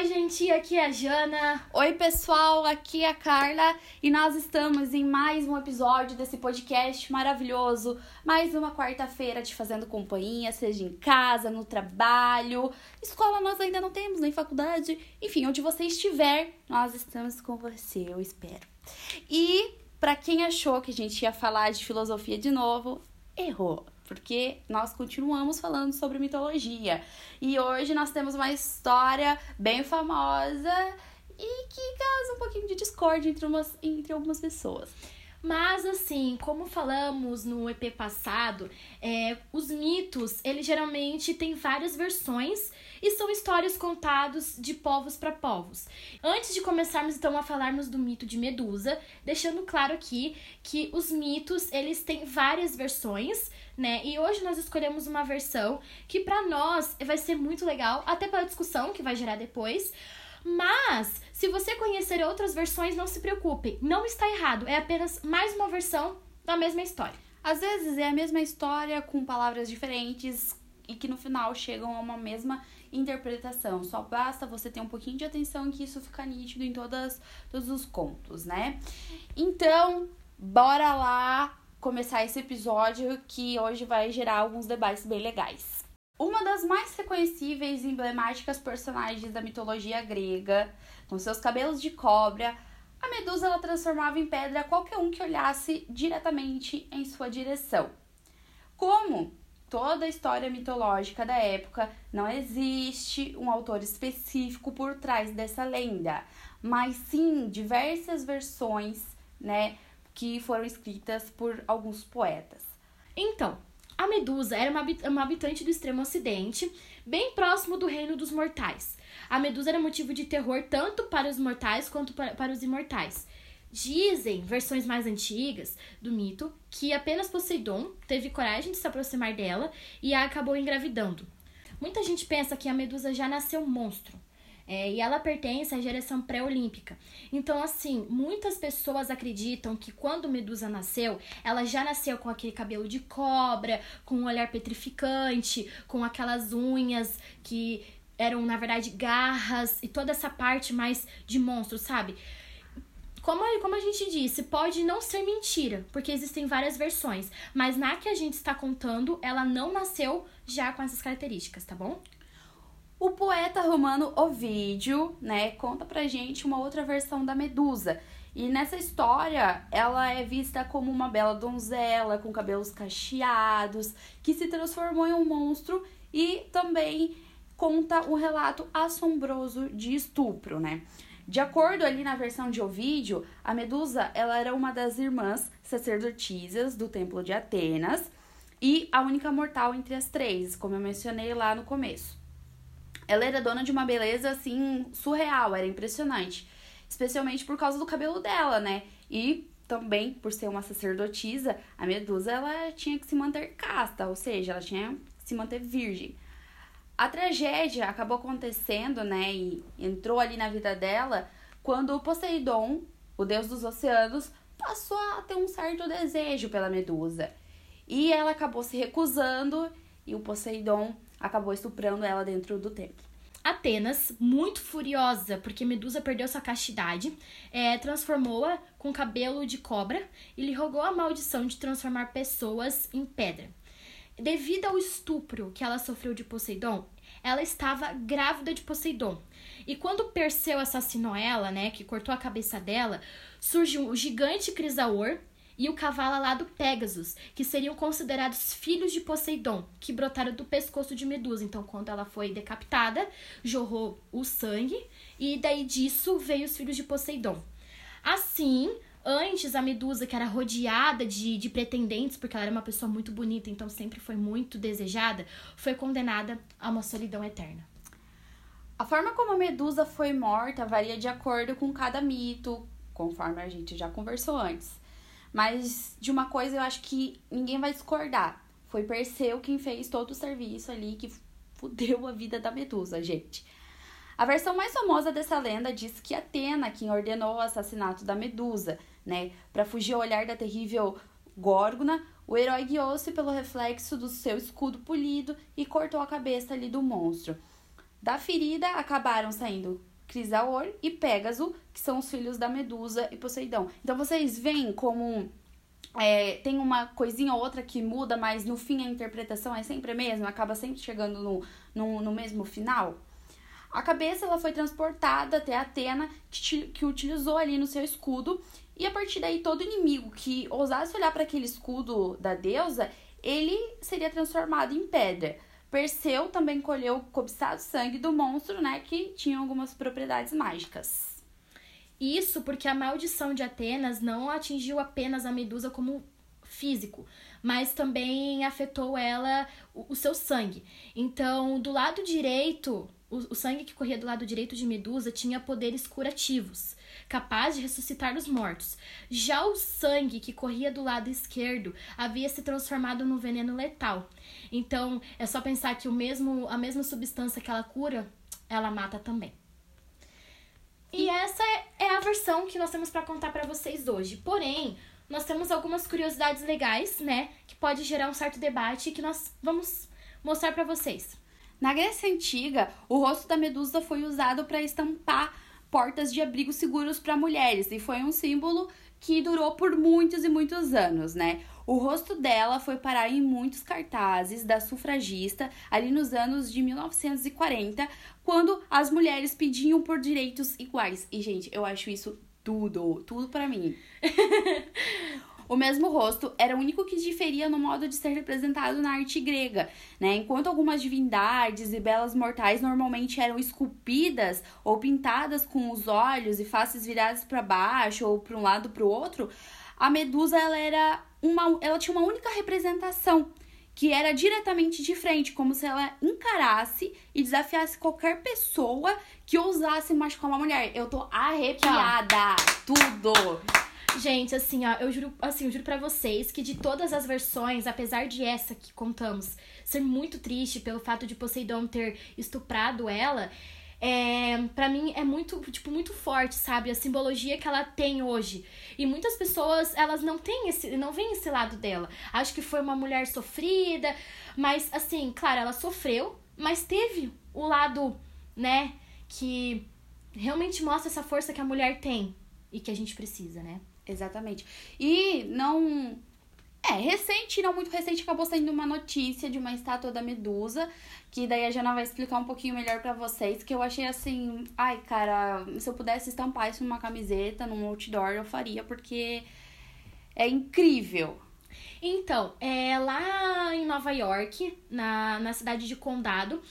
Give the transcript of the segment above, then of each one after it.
Oi, gente, aqui é a Jana. Oi, pessoal, aqui é a Carla e nós estamos em mais um episódio desse podcast maravilhoso. Mais uma quarta-feira te fazendo companhia, seja em casa, no trabalho. Escola nós ainda não temos, nem faculdade. Enfim, onde você estiver, nós estamos com você, eu espero. E para quem achou que a gente ia falar de filosofia de novo, errou porque nós continuamos falando sobre mitologia. E hoje nós temos uma história bem famosa e que causa um pouquinho de discórdia entre, umas, entre algumas pessoas. Mas assim, como falamos no EP passado, é, os mitos, eles geralmente têm várias versões e são histórias contadas de povos para povos. Antes de começarmos então a falarmos do mito de Medusa, deixando claro aqui que os mitos, eles têm várias versões, né? E hoje nós escolhemos uma versão que para nós vai ser muito legal, até pela discussão que vai gerar depois. Mas, se você conhecer outras versões, não se preocupe, não está errado, é apenas mais uma versão da mesma história. Às vezes é a mesma história com palavras diferentes e que no final chegam a uma mesma interpretação. Só basta você ter um pouquinho de atenção que isso fica nítido em todas, todos os contos, né? Então, bora lá começar esse episódio que hoje vai gerar alguns debates bem legais. Uma das mais reconhecíveis e emblemáticas personagens da mitologia grega, com seus cabelos de cobra, a Medusa ela transformava em pedra qualquer um que olhasse diretamente em sua direção. Como toda a história mitológica da época, não existe um autor específico por trás dessa lenda, mas sim diversas versões, né, que foram escritas por alguns poetas. Então, Medusa era uma habitante do extremo ocidente, bem próximo do reino dos mortais. A Medusa era motivo de terror tanto para os mortais quanto para os imortais. Dizem, versões mais antigas do mito, que apenas Poseidon teve coragem de se aproximar dela e a acabou engravidando. Muita gente pensa que a Medusa já nasceu monstro. É, e ela pertence à geração pré-olímpica. Então, assim, muitas pessoas acreditam que quando Medusa nasceu, ela já nasceu com aquele cabelo de cobra, com um olhar petrificante, com aquelas unhas que eram, na verdade, garras e toda essa parte mais de monstro, sabe? Como, como a gente disse, pode não ser mentira, porque existem várias versões, mas na que a gente está contando, ela não nasceu já com essas características, tá bom? O poeta romano Ovídio, né, conta pra gente uma outra versão da Medusa. E nessa história, ela é vista como uma bela donzela com cabelos cacheados, que se transformou em um monstro e também conta um relato assombroso de estupro, né? De acordo ali na versão de Ovídio, a Medusa ela era uma das irmãs sacerdotisas do Templo de Atenas e a única mortal entre as três, como eu mencionei lá no começo. Ela era dona de uma beleza assim surreal, era impressionante, especialmente por causa do cabelo dela, né? E também por ser uma sacerdotisa, a Medusa ela tinha que se manter casta, ou seja, ela tinha que se manter virgem. A tragédia acabou acontecendo, né, e entrou ali na vida dela quando o Poseidon, o deus dos oceanos, passou a ter um certo desejo pela Medusa. E ela acabou se recusando e o Poseidon acabou estuprando ela dentro do templo. Atenas, muito furiosa porque Medusa perdeu sua castidade, é, transformou-a com cabelo de cobra e lhe rogou a maldição de transformar pessoas em pedra. Devido ao estupro que ela sofreu de Poseidon, ela estava grávida de Poseidon. E quando Perseu assassinou ela, né, que cortou a cabeça dela, surgiu o gigante Crisaor e o cavalo alado Pegasus, que seriam considerados filhos de Poseidon, que brotaram do pescoço de Medusa. Então, quando ela foi decapitada, jorrou o sangue e daí disso veio os filhos de Poseidon. Assim, Antes, a Medusa, que era rodeada de, de pretendentes, porque ela era uma pessoa muito bonita, então sempre foi muito desejada, foi condenada a uma solidão eterna. A forma como a Medusa foi morta varia de acordo com cada mito, conforme a gente já conversou antes. Mas de uma coisa eu acho que ninguém vai discordar. Foi Perseu quem fez todo o serviço ali que fudeu a vida da Medusa, gente. A versão mais famosa dessa lenda diz que Atena quem ordenou o assassinato da Medusa, né? Para fugir ao olhar da terrível Górgona, o herói guiou-se pelo reflexo do seu escudo polido e cortou a cabeça ali do monstro. Da ferida acabaram saindo Crisaor e Pégaso, que são os filhos da Medusa e Poseidon. Então vocês veem como é, tem uma coisinha ou outra que muda, mas no fim a interpretação é sempre a mesma, acaba sempre chegando no, no, no mesmo final. A cabeça ela foi transportada até Atena, que, que utilizou ali no seu escudo, e a partir daí todo inimigo que ousasse olhar para aquele escudo da deusa, ele seria transformado em pedra. Perseu também colheu o cobiçado sangue do monstro, né, que tinha algumas propriedades mágicas. Isso porque a maldição de Atenas não atingiu apenas a Medusa como físico, mas também afetou ela o, o seu sangue. Então, do lado direito, o, o sangue que corria do lado direito de Medusa tinha poderes curativos capaz de ressuscitar os mortos. Já o sangue que corria do lado esquerdo havia se transformado num veneno letal. Então, é só pensar que o mesmo, a mesma substância que ela cura, ela mata também. E essa é a versão que nós temos para contar para vocês hoje. Porém, nós temos algumas curiosidades legais, né, que pode gerar um certo debate que nós vamos mostrar para vocês. Na Grécia Antiga, o rosto da Medusa foi usado para estampar portas de abrigo seguros para mulheres e foi um símbolo que durou por muitos e muitos anos, né? O rosto dela foi parar em muitos cartazes da sufragista ali nos anos de 1940, quando as mulheres pediam por direitos iguais. E gente, eu acho isso tudo, tudo para mim. O mesmo rosto era o único que diferia no modo de ser representado na arte grega, né? Enquanto algumas divindades e belas mortais normalmente eram esculpidas ou pintadas com os olhos e faces viradas para baixo ou para um lado para o outro, a Medusa ela era uma, ela tinha uma única representação que era diretamente de frente, como se ela encarasse e desafiasse qualquer pessoa que ousasse machucar uma mulher. Eu tô arrepiada, tá. tudo. Gente, assim, ó, eu juro, assim, eu juro para vocês que de todas as versões, apesar de essa que contamos ser muito triste pelo fato de Poseidon ter estuprado ela, é, para mim é muito, tipo, muito forte, sabe? A simbologia que ela tem hoje. E muitas pessoas, elas não têm esse, não veem esse lado dela. Acho que foi uma mulher sofrida, mas assim, claro, ela sofreu, mas teve o lado, né, que realmente mostra essa força que a mulher tem e que a gente precisa, né? Exatamente. E não. É, recente, não muito recente, acabou saindo uma notícia de uma estátua da Medusa, que daí a Jana vai explicar um pouquinho melhor para vocês, que eu achei assim, ai, cara, se eu pudesse estampar isso numa camiseta, num outdoor, eu faria, porque é incrível. Então, é lá em Nova York, na, na cidade de Condado,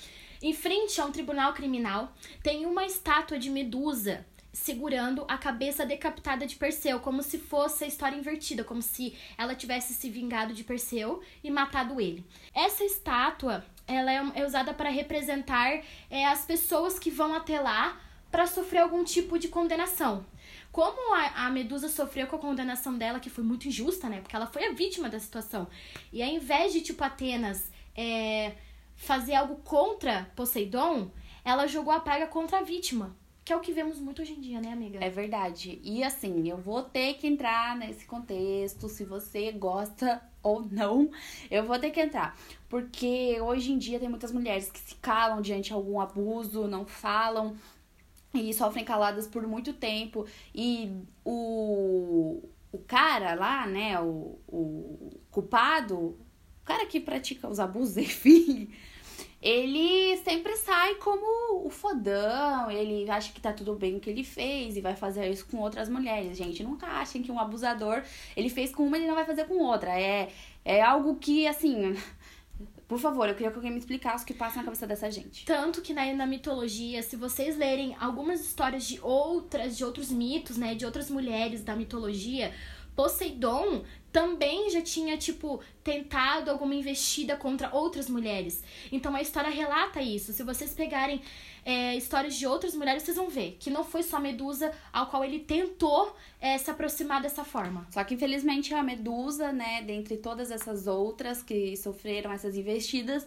em frente a um tribunal criminal, tem uma estátua de Medusa segurando a cabeça decapitada de Perseu, como se fosse a história invertida, como se ela tivesse se vingado de Perseu e matado ele. Essa estátua, ela é, é usada para representar é, as pessoas que vão até lá para sofrer algum tipo de condenação. Como a, a, Medusa sofreu com a condenação dela, que foi muito injusta, né? Porque ela foi a vítima da situação. E ao invés de, tipo, Atenas é, fazer algo contra Poseidon, ela jogou a praga contra a vítima. Que é o que vemos muito hoje em dia, né, amiga? É verdade. E assim, eu vou ter que entrar nesse contexto, se você gosta ou não, eu vou ter que entrar. Porque hoje em dia tem muitas mulheres que se calam diante de algum abuso, não falam e sofrem caladas por muito tempo. E o, o cara lá, né, o, o culpado, o cara que pratica os abusos, enfim ele sempre sai como o fodão, ele acha que tá tudo bem o que ele fez e vai fazer isso com outras mulheres. Gente, nunca achem que um abusador, ele fez com uma ele não vai fazer com outra. É, é algo que, assim, por favor, eu queria que alguém me explicasse o que passa na cabeça dessa gente. Tanto que na, na mitologia, se vocês lerem algumas histórias de outras, de outros mitos, né, de outras mulheres da mitologia, Poseidon também já tinha, tipo, tentado alguma investida contra outras mulheres. Então a história relata isso. Se vocês pegarem é, histórias de outras mulheres, vocês vão ver que não foi só a Medusa ao qual ele tentou é, se aproximar dessa forma. Só que infelizmente a Medusa, né, dentre todas essas outras que sofreram essas investidas,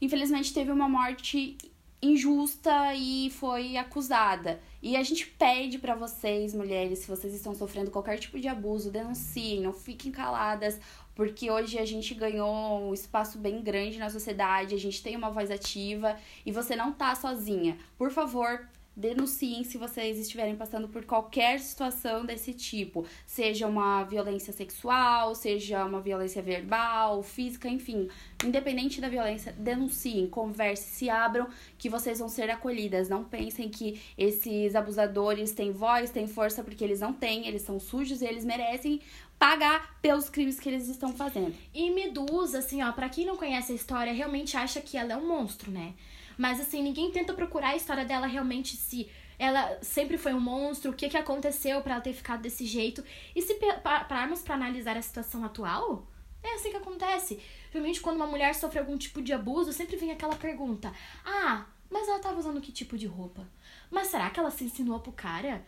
infelizmente teve uma morte injusta e foi acusada. E a gente pede para vocês, mulheres, se vocês estão sofrendo qualquer tipo de abuso, denunciem, não fiquem caladas, porque hoje a gente ganhou um espaço bem grande na sociedade, a gente tem uma voz ativa e você não tá sozinha. Por favor, denunciem se vocês estiverem passando por qualquer situação desse tipo, seja uma violência sexual, seja uma violência verbal, física, enfim, independente da violência, denunciem, conversem, se abram, que vocês vão ser acolhidas. Não pensem que esses abusadores têm voz, têm força, porque eles não têm, eles são sujos e eles merecem pagar pelos crimes que eles estão fazendo. E Medusa, assim, ó, pra quem não conhece a história, realmente acha que ela é um monstro, né? Mas assim, ninguém tenta procurar a história dela realmente se ela sempre foi um monstro, o que, que aconteceu para ela ter ficado desse jeito. E se pararmos para analisar a situação atual, é assim que acontece. Geralmente, quando uma mulher sofre algum tipo de abuso, sempre vem aquela pergunta: Ah, mas ela tava usando que tipo de roupa? Mas será que ela se ensinou pro cara?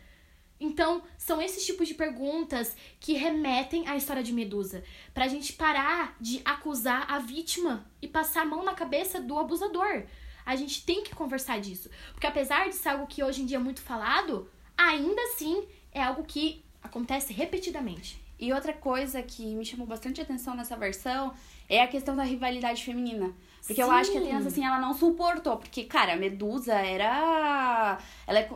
Então, são esses tipos de perguntas que remetem à história de Medusa. Pra gente parar de acusar a vítima e passar a mão na cabeça do abusador. A gente tem que conversar disso. Porque apesar de ser algo que hoje em dia é muito falado, ainda assim é algo que acontece repetidamente. E outra coisa que me chamou bastante atenção nessa versão é a questão da rivalidade feminina. Porque Sim. eu acho que a Atenas, assim, ela não suportou. Porque, cara, a Medusa era. Ela é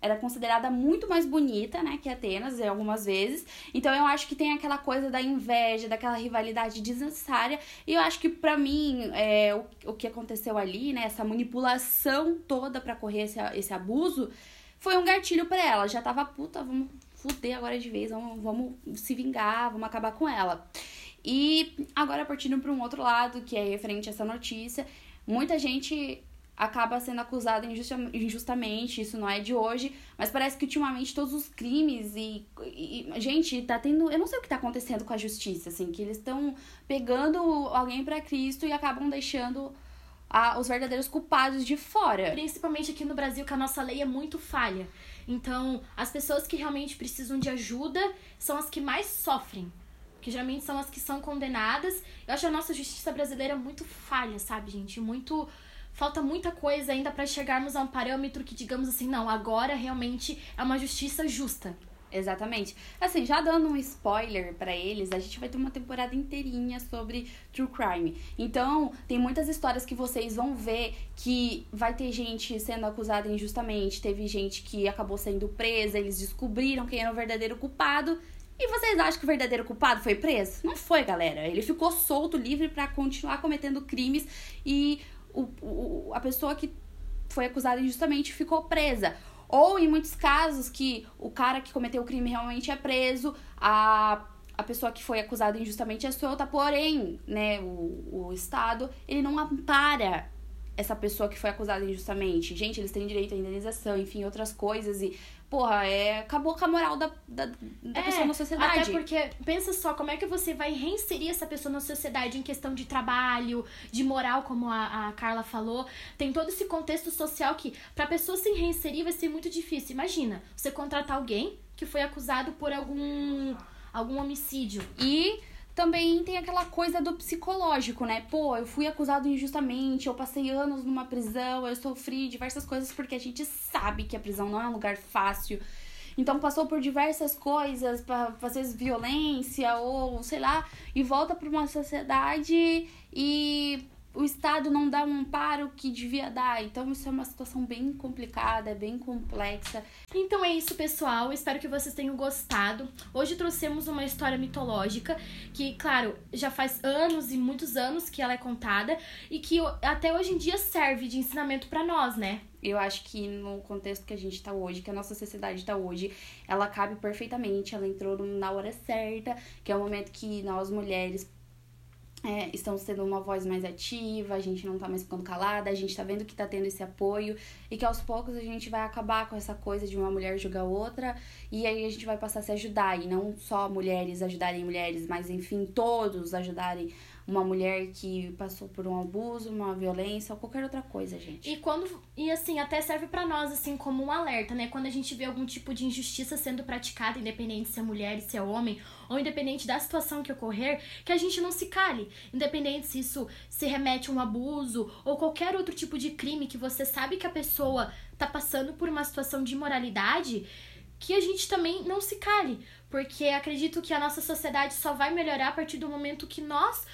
era considerada muito mais bonita, né, que Atenas, algumas vezes. Então eu acho que tem aquela coisa da inveja, daquela rivalidade desnecessária. E eu acho que para mim, é, o, o que aconteceu ali, né, essa manipulação toda para correr esse, esse abuso, foi um gatilho para ela. Já tava puta, vamos fuder agora de vez, vamos, vamos se vingar, vamos acabar com ela. E agora partindo para um outro lado, que é referente a essa notícia, muita gente acaba sendo acusado injustamente, isso não é de hoje, mas parece que ultimamente todos os crimes e, e, gente, tá tendo, eu não sei o que tá acontecendo com a justiça, assim, que eles estão pegando alguém para Cristo e acabam deixando a, os verdadeiros culpados de fora. Principalmente aqui no Brasil, que a nossa lei é muito falha. Então, as pessoas que realmente precisam de ajuda são as que mais sofrem. Que geralmente são as que são condenadas. Eu acho a nossa justiça brasileira muito falha, sabe, gente? Muito falta muita coisa ainda para chegarmos a um parâmetro que digamos assim, não, agora realmente é uma justiça justa. Exatamente. Assim, já dando um spoiler para eles, a gente vai ter uma temporada inteirinha sobre true crime. Então, tem muitas histórias que vocês vão ver que vai ter gente sendo acusada injustamente, teve gente que acabou sendo presa, eles descobriram quem era o verdadeiro culpado. E vocês acham que o verdadeiro culpado foi preso? Não foi, galera. Ele ficou solto, livre para continuar cometendo crimes e o, o, a pessoa que foi acusada injustamente ficou presa. Ou em muitos casos que o cara que cometeu o crime realmente é preso, a, a pessoa que foi acusada injustamente é solta, porém, né, o, o Estado, ele não ampara essa pessoa que foi acusada injustamente. Gente, eles têm direito à indenização, enfim, outras coisas. E porra, é, acabou com a moral da, da, da é, pessoa na sociedade. Até porque, pensa só, como é que você vai reinserir essa pessoa na sociedade em questão de trabalho, de moral, como a, a Carla falou. Tem todo esse contexto social que, pra pessoa se reinserir, vai ser muito difícil. Imagina, você contratar alguém que foi acusado por algum, algum homicídio. E também tem aquela coisa do psicológico, né? Pô, eu fui acusado injustamente, eu passei anos numa prisão, eu sofri diversas coisas porque a gente sabe que a prisão não é um lugar fácil. Então passou por diversas coisas, para fazer violência ou sei lá, e volta para uma sociedade e o Estado não dá um amparo que devia dar. Então, isso é uma situação bem complicada, bem complexa. Então é isso, pessoal. Espero que vocês tenham gostado. Hoje trouxemos uma história mitológica que, claro, já faz anos e muitos anos que ela é contada e que até hoje em dia serve de ensinamento para nós, né? Eu acho que no contexto que a gente tá hoje, que a nossa sociedade tá hoje, ela cabe perfeitamente, ela entrou na hora certa, que é o momento que nós mulheres é, estão sendo uma voz mais ativa, a gente não tá mais ficando calada, a gente tá vendo que tá tendo esse apoio e que aos poucos a gente vai acabar com essa coisa de uma mulher julgar outra e aí a gente vai passar a se ajudar e não só mulheres ajudarem mulheres, mas enfim, todos ajudarem uma mulher que passou por um abuso, uma violência ou qualquer outra coisa, gente. E quando e assim, até serve para nós assim como um alerta, né? Quando a gente vê algum tipo de injustiça sendo praticada, independente se é mulher, se é homem, ou independente da situação que ocorrer, que a gente não se cale, independente se isso se remete a um abuso ou qualquer outro tipo de crime que você sabe que a pessoa tá passando por uma situação de imoralidade, que a gente também não se cale, porque acredito que a nossa sociedade só vai melhorar a partir do momento que nós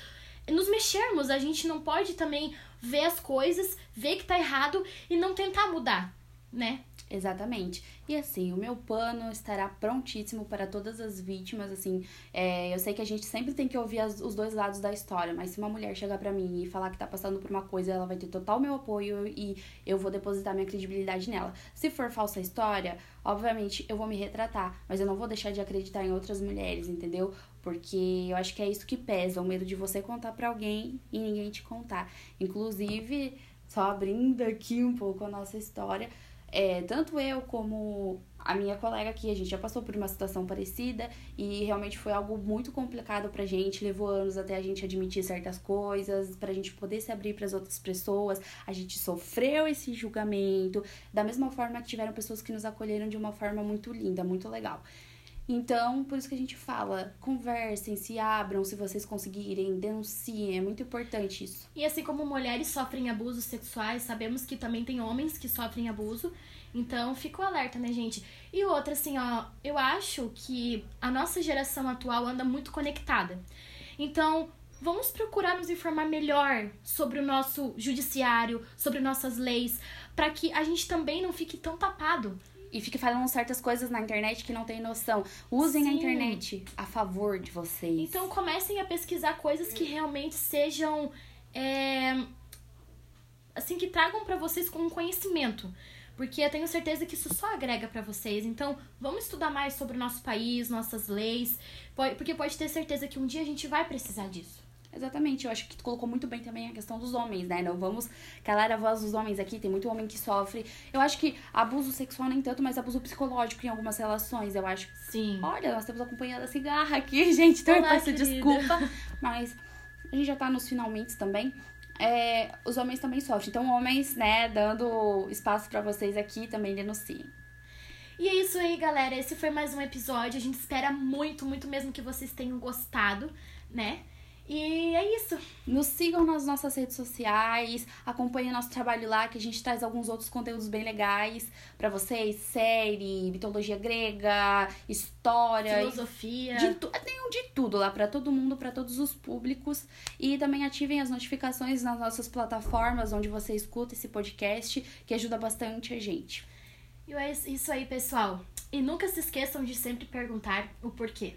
nos mexermos. A gente não pode também ver as coisas, ver que tá errado e não tentar mudar, né? Exatamente. E assim, o meu pano estará prontíssimo para todas as vítimas, assim, é, eu sei que a gente sempre tem que ouvir as, os dois lados da história, mas se uma mulher chegar para mim e falar que tá passando por uma coisa, ela vai ter total meu apoio e eu vou depositar minha credibilidade nela. Se for falsa história, obviamente eu vou me retratar, mas eu não vou deixar de acreditar em outras mulheres, entendeu? Porque eu acho que é isso que pesa, o medo de você contar para alguém e ninguém te contar. Inclusive, só abrindo aqui um pouco a nossa história, é, tanto eu como a minha colega aqui, a gente já passou por uma situação parecida e realmente foi algo muito complicado pra gente, levou anos até a gente admitir certas coisas, pra gente poder se abrir para as outras pessoas. A gente sofreu esse julgamento, da mesma forma que tiveram pessoas que nos acolheram de uma forma muito linda, muito legal. Então, por isso que a gente fala, conversem, se abram, se vocês conseguirem, denunciem, é muito importante isso. E assim como mulheres sofrem abusos sexuais, sabemos que também tem homens que sofrem abuso. Então, fica o alerta, né, gente? E outra, assim, ó, eu acho que a nossa geração atual anda muito conectada. Então, vamos procurar nos informar melhor sobre o nosso judiciário, sobre nossas leis, para que a gente também não fique tão tapado e fique falando certas coisas na internet que não tem noção. Usem Sim. a internet a favor de vocês. Então comecem a pesquisar coisas que realmente sejam. É, assim, que tragam para vocês com conhecimento. Porque eu tenho certeza que isso só agrega para vocês. Então, vamos estudar mais sobre o nosso país, nossas leis, porque pode ter certeza que um dia a gente vai precisar disso. Exatamente, eu acho que tu colocou muito bem também a questão dos homens, né? Não vamos calar a voz dos homens aqui, tem muito homem que sofre. Eu acho que abuso sexual nem tanto, mas abuso psicológico em algumas relações, eu acho. Sim. Olha, nós temos acompanhado a cigarra aqui, gente, então Olá, eu peço desculpa, mas a gente já tá nos finalmente também. É, os homens também sofrem. Então, homens, né, dando espaço para vocês aqui, também denunciem. E é isso aí, galera. Esse foi mais um episódio. A gente espera muito, muito mesmo que vocês tenham gostado, né? E é isso. Nos sigam nas nossas redes sociais, acompanhem nosso trabalho lá, que a gente traz alguns outros conteúdos bem legais para vocês: série, mitologia grega, história, filosofia. De tu, tem um de tudo lá para todo mundo, para todos os públicos. E também ativem as notificações nas nossas plataformas onde você escuta esse podcast, que ajuda bastante a gente. E é isso aí, pessoal. E nunca se esqueçam de sempre perguntar o porquê.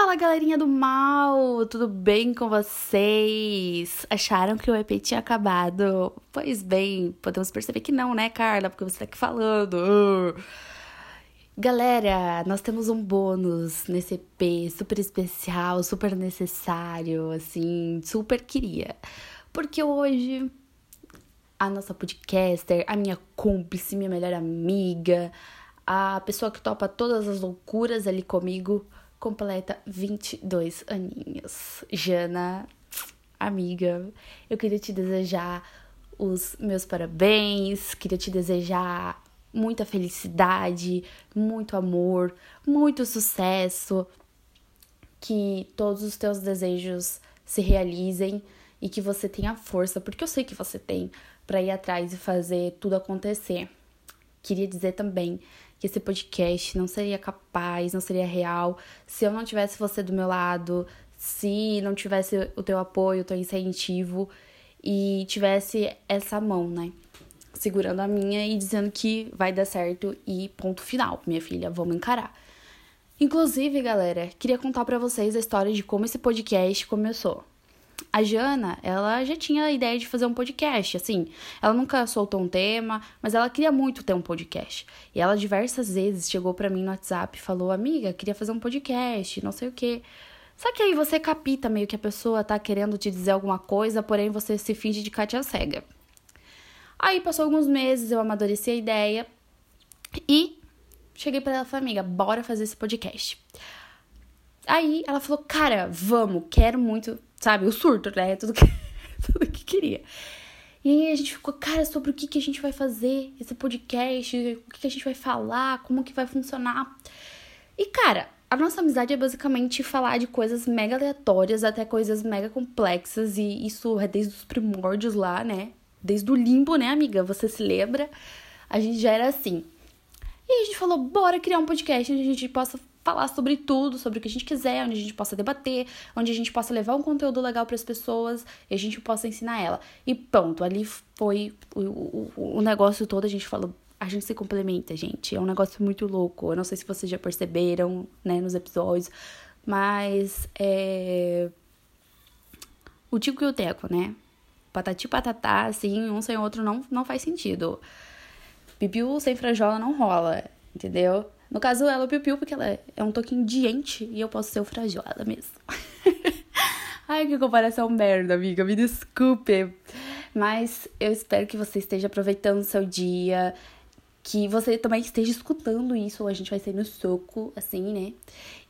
Fala galerinha do mal, tudo bem com vocês? Acharam que o EP tinha acabado? Pois bem, podemos perceber que não, né, Carla? Porque você tá aqui falando. Galera, nós temos um bônus nesse EP super especial, super necessário, assim, super queria. Porque hoje a nossa podcaster, a minha cúmplice, minha melhor amiga, a pessoa que topa todas as loucuras ali comigo, completa 22 aninhos. Jana, amiga, eu queria te desejar os meus parabéns, queria te desejar muita felicidade, muito amor, muito sucesso, que todos os teus desejos se realizem e que você tenha força, porque eu sei que você tem, para ir atrás e fazer tudo acontecer. Queria dizer também que esse podcast não seria capaz, não seria real se eu não tivesse você do meu lado, se não tivesse o teu apoio, o teu incentivo e tivesse essa mão, né? Segurando a minha e dizendo que vai dar certo e ponto final, minha filha, vamos encarar. Inclusive, galera, queria contar para vocês a história de como esse podcast começou. A Jana, ela já tinha a ideia de fazer um podcast, assim. Ela nunca soltou um tema, mas ela queria muito ter um podcast. E ela diversas vezes chegou para mim no WhatsApp e falou: "Amiga, queria fazer um podcast, não sei o quê". Só que aí você capita meio que a pessoa tá querendo te dizer alguma coisa, porém você se finge de Katia cega. Aí passou alguns meses, eu amadureci a ideia e cheguei para ela e falei: "Amiga, bora fazer esse podcast". Aí ela falou: "Cara, vamos, quero muito sabe? O surto, né? Tudo que, tudo que queria. E aí a gente ficou, cara, sobre o que, que a gente vai fazer, esse podcast, o que, que a gente vai falar, como que vai funcionar. E, cara, a nossa amizade é basicamente falar de coisas mega aleatórias até coisas mega complexas, e isso é desde os primórdios lá, né? Desde o limbo, né, amiga? Você se lembra? A gente já era assim. E a gente falou, bora criar um podcast onde a gente possa falar sobre tudo, sobre o que a gente quiser, onde a gente possa debater, onde a gente possa levar um conteúdo legal para as pessoas e a gente possa ensinar ela. E pronto, ali foi o, o, o negócio todo, a gente falou a gente se complementa, gente. É um negócio muito louco. Eu não sei se vocês já perceberam, né, nos episódios, mas é. O Tico e o Teco, né? Patati patatá, assim, um sem outro não, não faz sentido. Pipiu sem frajola não rola, entendeu? No caso, ela é o Pipiu porque ela é um toquinho diente e eu posso ser o frajola mesmo. Ai, que comparação merda, amiga, me desculpe. Mas eu espero que você esteja aproveitando o seu dia, que você também esteja escutando isso, a gente vai sair no soco, assim, né?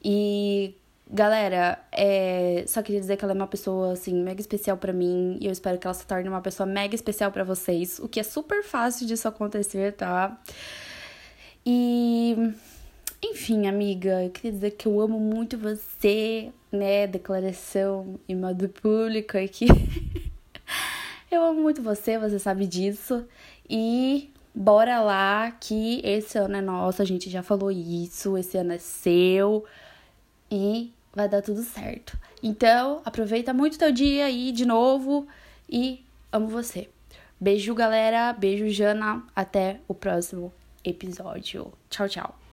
E Galera, é... só queria dizer que ela é uma pessoa, assim, mega especial para mim. E eu espero que ela se torne uma pessoa mega especial para vocês. O que é super fácil disso acontecer, tá? E. Enfim, amiga, eu queria dizer que eu amo muito você, né? Declaração em modo público aqui. eu amo muito você, você sabe disso. E bora lá, que esse ano é nosso, a gente já falou isso, esse ano é seu. E vai dar tudo certo. Então, aproveita muito teu dia aí de novo e amo você. Beijo, galera. Beijo, Jana. Até o próximo episódio. Tchau, tchau.